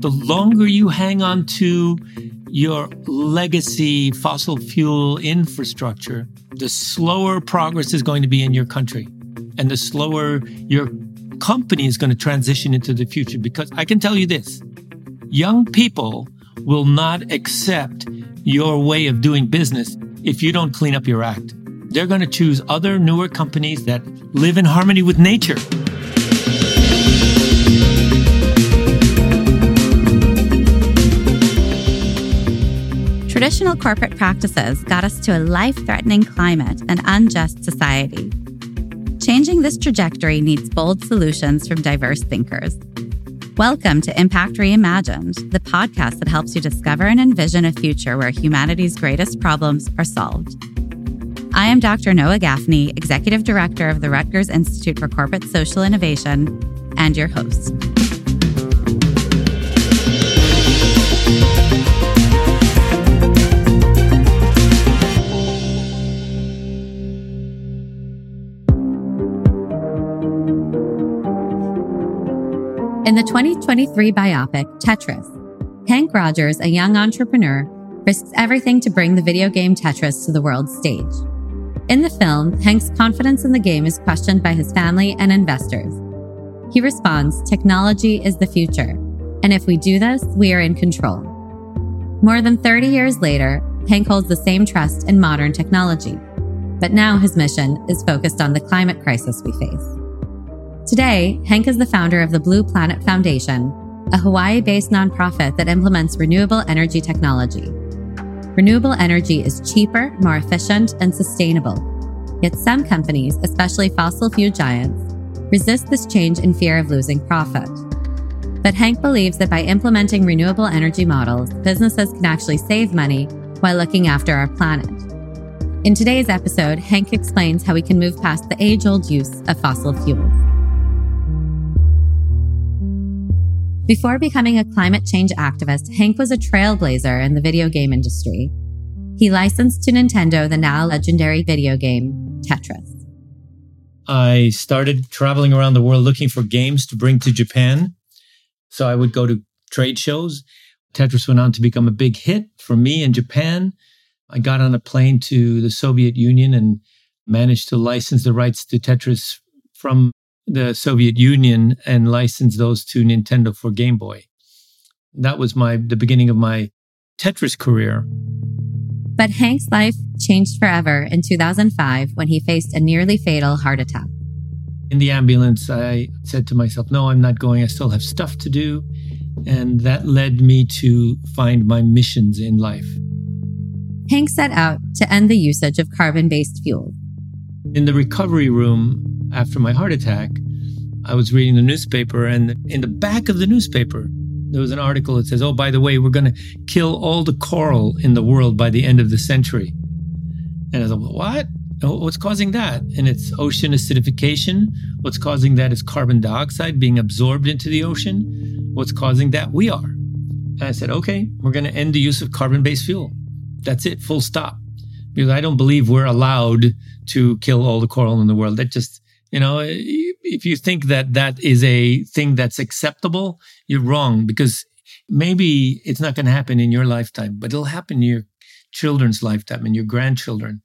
the longer you hang on to your legacy fossil fuel infrastructure, the slower progress is going to be in your country and the slower your company is going to transition into the future. Because I can tell you this young people will not accept your way of doing business if you don't clean up your act. They're going to choose other newer companies that live in harmony with nature. Traditional corporate practices got us to a life threatening climate and unjust society. Changing this trajectory needs bold solutions from diverse thinkers. Welcome to Impact Reimagined, the podcast that helps you discover and envision a future where humanity's greatest problems are solved. I am Dr. Noah Gaffney, Executive Director of the Rutgers Institute for Corporate Social Innovation, and your host. 2023 biopic Tetris, Henk Rogers, a young entrepreneur, risks everything to bring the video game Tetris to the world stage. In the film, Henk's confidence in the game is questioned by his family and investors. He responds, Technology is the future, and if we do this, we are in control. More than 30 years later, Henk holds the same trust in modern technology, but now his mission is focused on the climate crisis we face. Today, Henk is the founder of the Blue Planet Foundation, a Hawaii based nonprofit that implements renewable energy technology. Renewable energy is cheaper, more efficient, and sustainable. Yet some companies, especially fossil fuel giants, resist this change in fear of losing profit. But Henk believes that by implementing renewable energy models, businesses can actually save money while looking after our planet. In today's episode, Henk explains how we can move past the age old use of fossil fuels. Before becoming a climate change activist, Henk was a trailblazer in the video game industry. He licensed to Nintendo the now legendary video game Tetris. I started traveling around the world looking for games to bring to Japan. So I would go to trade shows. Tetris went on to become a big hit for me in Japan. I got on a plane to the Soviet Union and managed to license the rights to Tetris from the Soviet Union and licensed those to Nintendo for Game Boy. That was my the beginning of my Tetris career. But Henk's life changed forever in 2005 when he faced a nearly fatal heart attack. In the ambulance, I said to myself, No, I'm not going. I still have stuff to do. And that led me to find my missions in life. Henk set out to end the usage of carbon based fuels. In the recovery room, after my heart attack, I was reading the newspaper, and in the back of the newspaper, there was an article that says, Oh, by the way, we're going to kill all the coral in the world by the end of the century. And I thought, well, What? Oh, what's causing that? And it's ocean acidification. What's causing that is carbon dioxide being absorbed into the ocean. What's causing that? We are. And I said, okay, we're going to end the use of carbon based fuel. That's it, full stop. Because I don't believe we're allowed to kill all the coral in the world. That just you know, if you think that that is a thing that's acceptable, you're wrong because maybe it's not going to happen in your lifetime, but it'll happen in your children's lifetime and your grandchildren.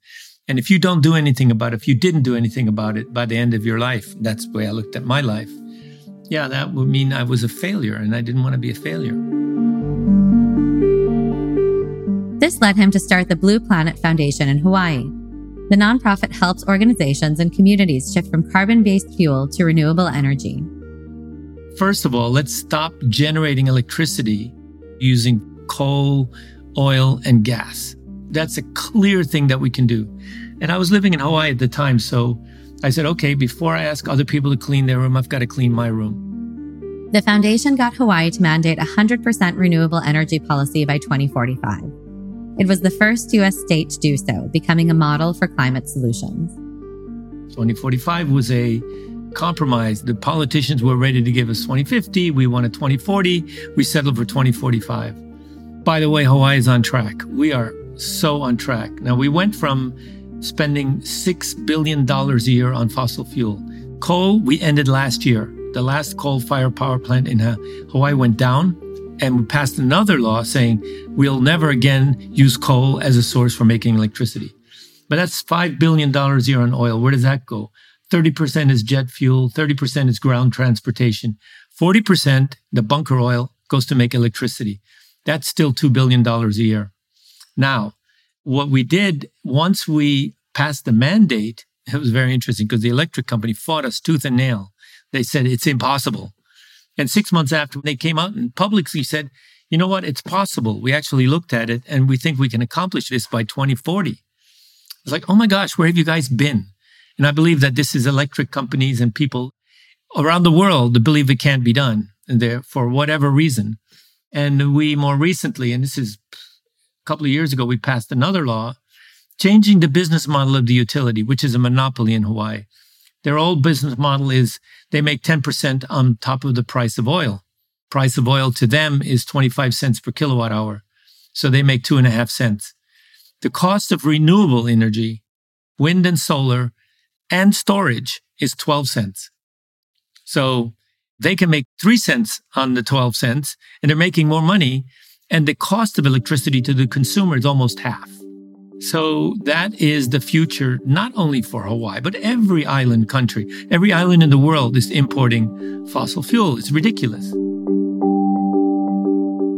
And if you don't do anything about it, if you didn't do anything about it by the end of your life, that's the way I looked at my life. Yeah, that would mean I was a failure and I didn't want to be a failure. This led him to start the Blue Planet Foundation in Hawaii the nonprofit helps organizations and communities shift from carbon based fuel to renewable energy. First of all, let's stop generating electricity using coal, oil, and gas. That's a clear thing that we can do. And I was living in Hawaii at the time, so I said, okay, before I ask other people to clean their room, I've got to clean my room. The foundation got Hawaii to mandate 100% renewable energy policy by 2045. It was the first U.S. state to do so, becoming a model for climate solutions. 2045 was a compromise. The politicians were ready to give us 2050. We wanted 2040. We settled for 2045. By the way, Hawaii is on track. We are so on track. Now, we went from spending $6 billion a year on fossil fuel. Coal, we ended last year. The last coal fired power plant in Hawaii went down and we passed another law saying we'll never again use coal as a source for making electricity. But that's $5 billion a year on oil. Where does that go? 30% is jet fuel, 30% is ground transportation, 40%, the bunker oil, goes to make electricity. That's still $2 billion a year. Now, what we did once we passed the mandate, it was very interesting because the electric company fought us tooth and nail. They said it's impossible. And six months after they came out and publicly said, you know what, it's possible. We actually looked at it and we think we can accomplish this by 2040. It's like, oh my gosh, where have you guys been? And I believe that this is electric companies and people around the world that believe it can't be done and there for whatever reason. And we more recently, and this is a couple of years ago, we passed another law changing the business model of the utility, which is a monopoly in Hawaii. Their old business model is they make 10% on top of the price of oil. Price of oil to them is 25 cents per kilowatt hour. So they make two and a half cents. The cost of renewable energy, wind and solar, and storage is 12 cents. So they can make three cents on the 12 cents and they're making more money. And the cost of electricity to the consumer is almost half. So that is the future, not only for Hawaii, but every island country. Every island in the world is importing fossil fuel. It's ridiculous.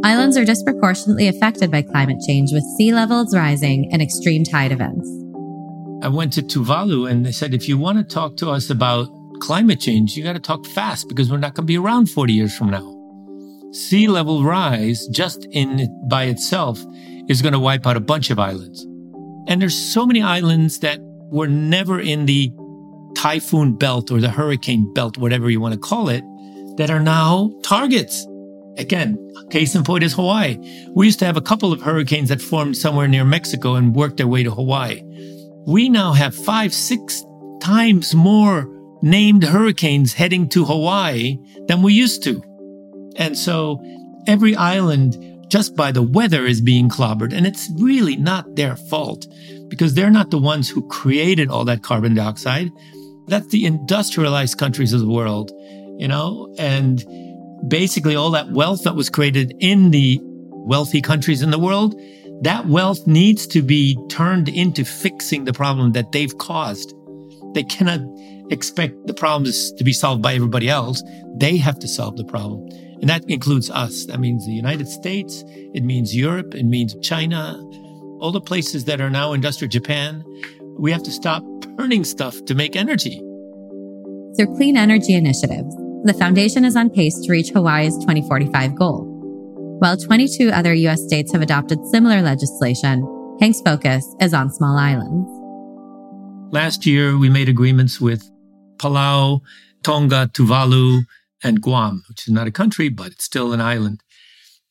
Islands are disproportionately affected by climate change with sea levels rising and extreme tide events. I went to Tuvalu and they said, if you want to talk to us about climate change, you got to talk fast because we're not going to be around 40 years from now. Sea level rise just in by itself is going to wipe out a bunch of islands. And there's so many islands that were never in the typhoon belt or the hurricane belt, whatever you want to call it, that are now targets. Again, case in point is Hawaii. We used to have a couple of hurricanes that formed somewhere near Mexico and worked their way to Hawaii. We now have five, six times more named hurricanes heading to Hawaii than we used to. And so every island just by the weather is being clobbered. And it's really not their fault because they're not the ones who created all that carbon dioxide. That's the industrialized countries of the world, you know, and basically all that wealth that was created in the wealthy countries in the world, that wealth needs to be turned into fixing the problem that they've caused. They cannot expect the problems to be solved by everybody else. They have to solve the problem. And that includes us. That means the United States, it means Europe, it means China, all the places that are now industrial Japan. We have to stop burning stuff to make energy. Through clean energy initiatives, the foundation is on pace to reach Hawaii's 2045 goal. While 22 other U.S. states have adopted similar legislation, Henk's focus is on small islands. Last year, we made agreements with Palau, Tonga, Tuvalu, and Guam, which is not a country, but it's still an island.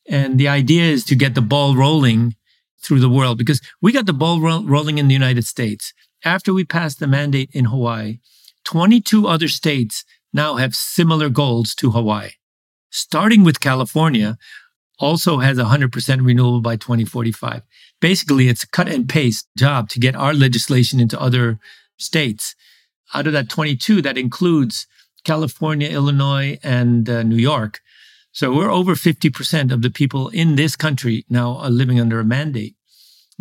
And the idea is to get the ball rolling through the world because we got the ball ro- rolling in the United States. After we passed the mandate in Hawaii, 22 other states now have similar goals to Hawaii. Starting with California, also has 100% renewable by 2045. Basically, it's a cut and paste job to get our legislation into other states. Out of that 22, that includes California, Illinois, and uh, New York. So we're over 50% of the people in this country now are living under a mandate.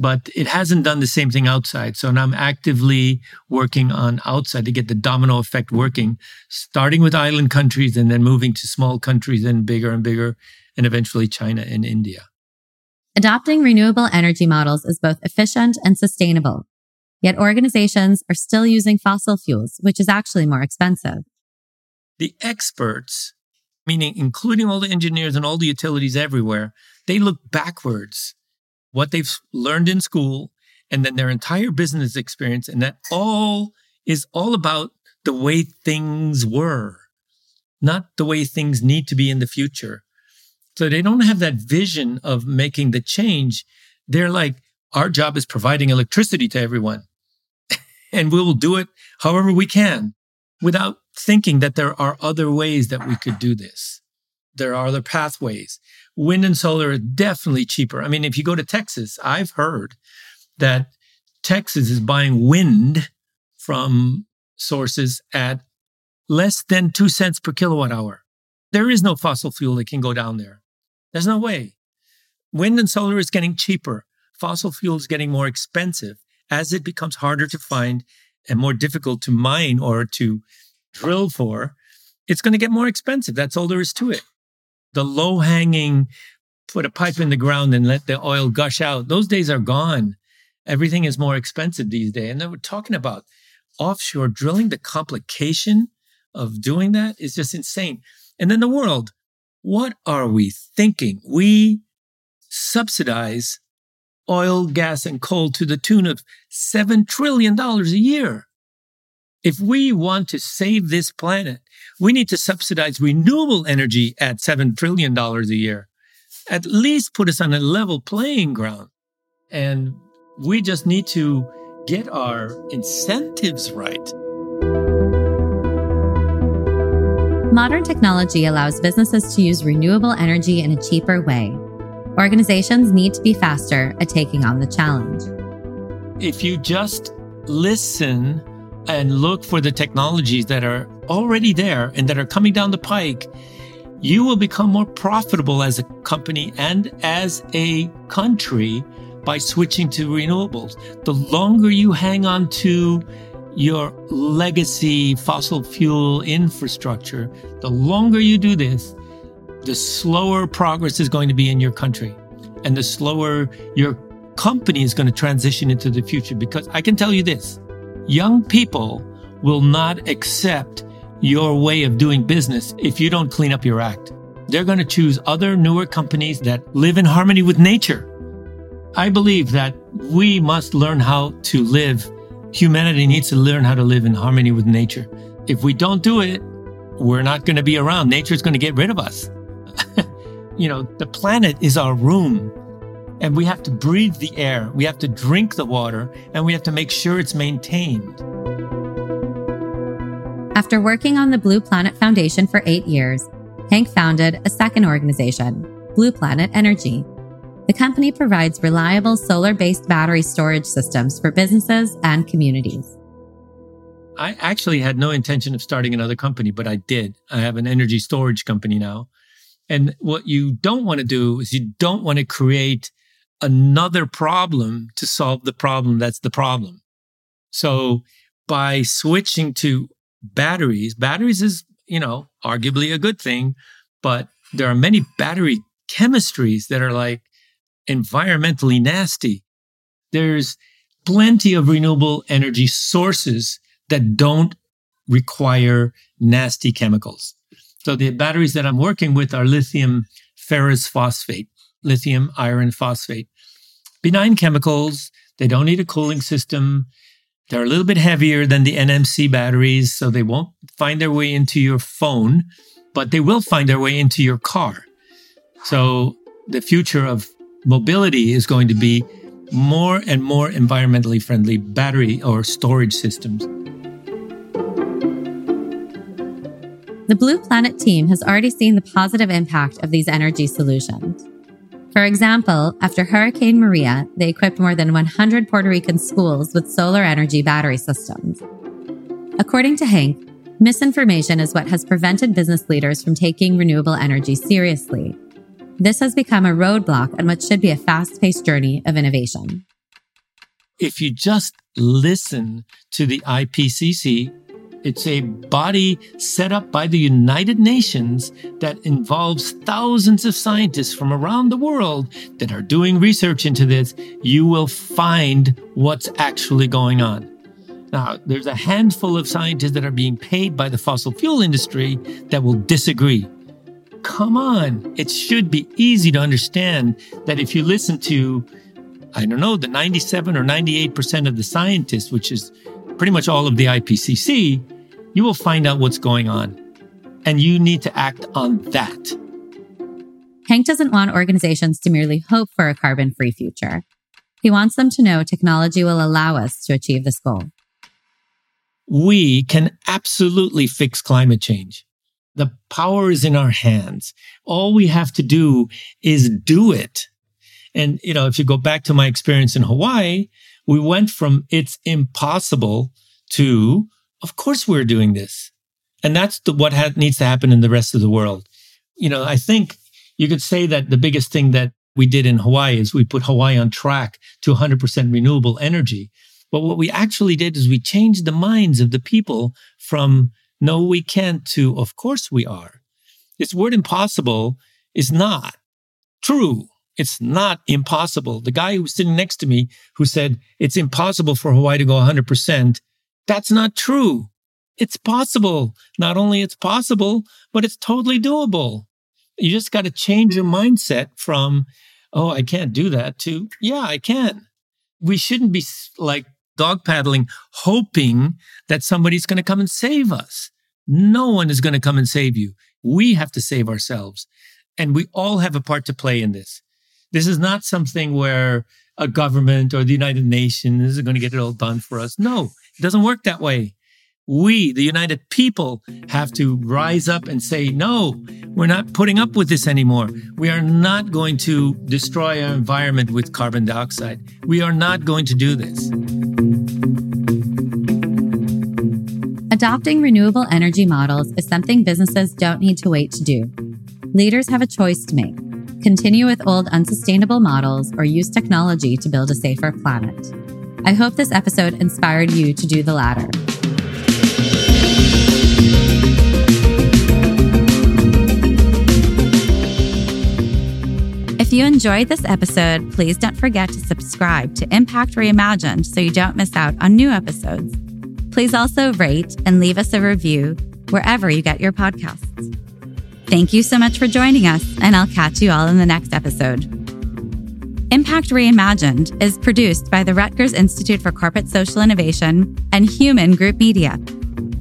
But it hasn't done the same thing outside. So now I'm actively working on outside to get the domino effect working, starting with island countries and then moving to small countries and bigger and bigger, and eventually China and India. Adopting renewable energy models is both efficient and sustainable. Yet organizations are still using fossil fuels, which is actually more expensive the experts, meaning including all the engineers and all the utilities everywhere, they look backwards, what they've learned in school, and then their entire business experience. And that all is all about the way things were, not the way things need to be in the future. So they don't have that vision of making the change. They're like, our job is providing electricity to everyone. and we will do it however we can without thinking that there are other ways that we could do this. There are other pathways. Wind and solar are definitely cheaper. I mean, if you go to Texas, I've heard that Texas is buying wind from sources at less than two cents per kilowatt hour. There is no fossil fuel that can go down there. There's no way. Wind and solar is getting cheaper. Fossil fuel is getting more expensive as it becomes harder to find and more difficult to mine or to drill for. It's going to get more expensive. That's all there is to it. The low hanging, put a pipe in the ground and let the oil gush out, those days are gone. Everything is more expensive these days. And then we're talking about offshore drilling. The complication of doing that is just insane. And then the world, what are we thinking? We subsidize oil, gas, and coal to the tune of $7 trillion a year. If we want to save this planet, we need to subsidize renewable energy at $7 trillion a year. At least put us on a level playing ground. And we just need to get our incentives right. Modern technology allows businesses to use renewable energy in a cheaper way. Organizations need to be faster at taking on the challenge. If you just listen and look for the technologies that are already there and that are coming down the pike, you will become more profitable as a company and as a country by switching to renewables. The longer you hang on to your legacy fossil fuel infrastructure, the longer you do this, the slower progress is going to be in your country and the slower your company is going to transition into the future. Because I can tell you this young people will not accept your way of doing business if you don't clean up your act. They're going to choose other newer companies that live in harmony with nature. I believe that we must learn how to live. Humanity needs to learn how to live in harmony with nature. If we don't do it, we're not going to be around. Nature's going to get rid of us. you know, the planet is our room and we have to breathe the air. We have to drink the water and we have to make sure it's maintained. After working on the Blue Planet Foundation for eight years, Henk founded a second organization, Blue Planet Energy. The company provides reliable solar based battery storage systems for businesses and communities. I actually had no intention of starting another company, but I did. I have an energy storage company now. And what you don't want to do is you don't want to create another problem to solve the problem that's the problem. So by switching to batteries, batteries is, you know, arguably a good thing, but there are many battery chemistries that are like environmentally nasty. There's plenty of renewable energy sources that don't require nasty chemicals. So the batteries that I'm working with are lithium ferrous phosphate, lithium iron phosphate. Benign chemicals, they don't need a cooling system. They're a little bit heavier than the NMC batteries, so they won't find their way into your phone, but they will find their way into your car. So the future of mobility is going to be more and more environmentally friendly battery or storage systems. The Blue Planet team has already seen the positive impact of these energy solutions. For example, after Hurricane Maria, they equipped more than 100 Puerto Rican schools with solar energy battery systems. According to Henk, misinformation is what has prevented business leaders from taking renewable energy seriously. This has become a roadblock on what should be a fast paced journey of innovation. If you just listen to the IPCC, it's a body set up by the United Nations that involves thousands of scientists from around the world that are doing research into this. You will find what's actually going on. Now, there's a handful of scientists that are being paid by the fossil fuel industry that will disagree. Come on. It should be easy to understand that if you listen to, I don't know, the 97 or 98% of the scientists, which is pretty much all of the IPCC, you will find out what's going on. And you need to act on that. Henk doesn't want organizations to merely hope for a carbon free future. He wants them to know technology will allow us to achieve this goal. We can absolutely fix climate change. The power is in our hands. All we have to do is do it. And, you know, if you go back to my experience in Hawaii, we went from it's impossible to, of course we're doing this. And that's the, what ha- needs to happen in the rest of the world. You know, I think You could say that the biggest thing that we did in Hawaii is we put Hawaii on track to 100% renewable energy. But what we actually did is we changed the minds of the people from no, we can't to of course we are. This word impossible is not true. It's not impossible. The guy who was sitting next to me who said it's impossible for Hawaii to go 100%, that's not true. It's possible. Not only it's possible, but it's totally doable. You just got to change your mindset from, oh, I can't do that to, yeah, I can. We shouldn't be like dog paddling, hoping that somebody's going to come and save us. No one is going to come and save you. We have to save ourselves. And we all have a part to play in this. This is not something where a government or the United Nations is going to get it all done for us. No, it doesn't work that way. We, the United people, have to rise up and say, no, we're not putting up with this anymore. We are not going to destroy our environment with carbon dioxide. We are not going to do this. Adopting renewable energy models is something businesses don't need to wait to do. Leaders have a choice to make continue with old unsustainable models, or use technology to build a safer planet. I hope this episode inspired you to do the latter. If you enjoyed this episode, please don't forget to subscribe to Impact Reimagined so you don't miss out on new episodes. Please also rate and leave us a review wherever you get your podcasts. Thank you so much for joining us, and I'll catch you all in the next episode. Impact Reimagined is produced by the Rutgers Institute for Corporate Social Innovation and Hueman Group Media.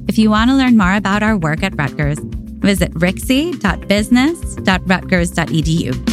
If you want to learn more about our work at Rutgers, visit ricsi.business.rutgers.edu.